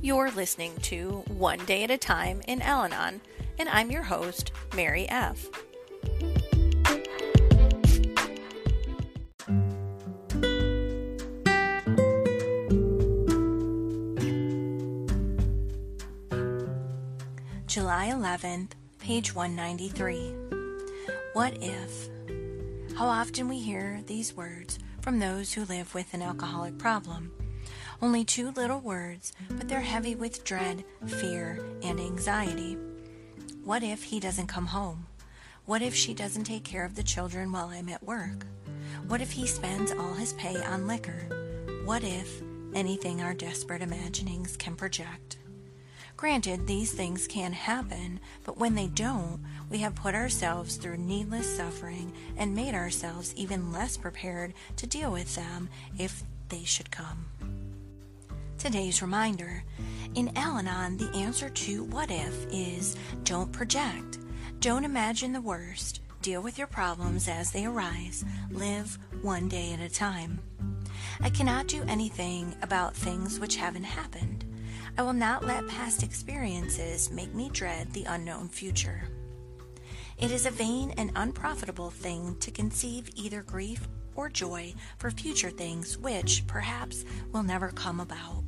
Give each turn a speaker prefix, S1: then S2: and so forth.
S1: You're listening to One Day at a Time in Al Anon, and I'm your host, Mary F. July 11th, page 193. What if? How often we hear these words from those who live with an alcoholic problem. Only two little words, but they're heavy with dread, fear, and anxiety. What if he doesn't come home? What if she doesn't take care of the children while I'm at work? What if he spends all his pay on liquor? What if anything our desperate imaginings can project? Granted, these things can happen, but when they don't, we have put ourselves through needless suffering and made ourselves even less prepared to deal with them if they should come. Today's reminder In Al Anon, the answer to what if is don't project. Don't imagine the worst. Deal with your problems as they arise. Live one day at a time. I cannot do anything about things which haven't happened. I will not let past experiences make me dread the unknown future. It is a vain and unprofitable thing to conceive either grief or joy for future things which, perhaps, will never come about.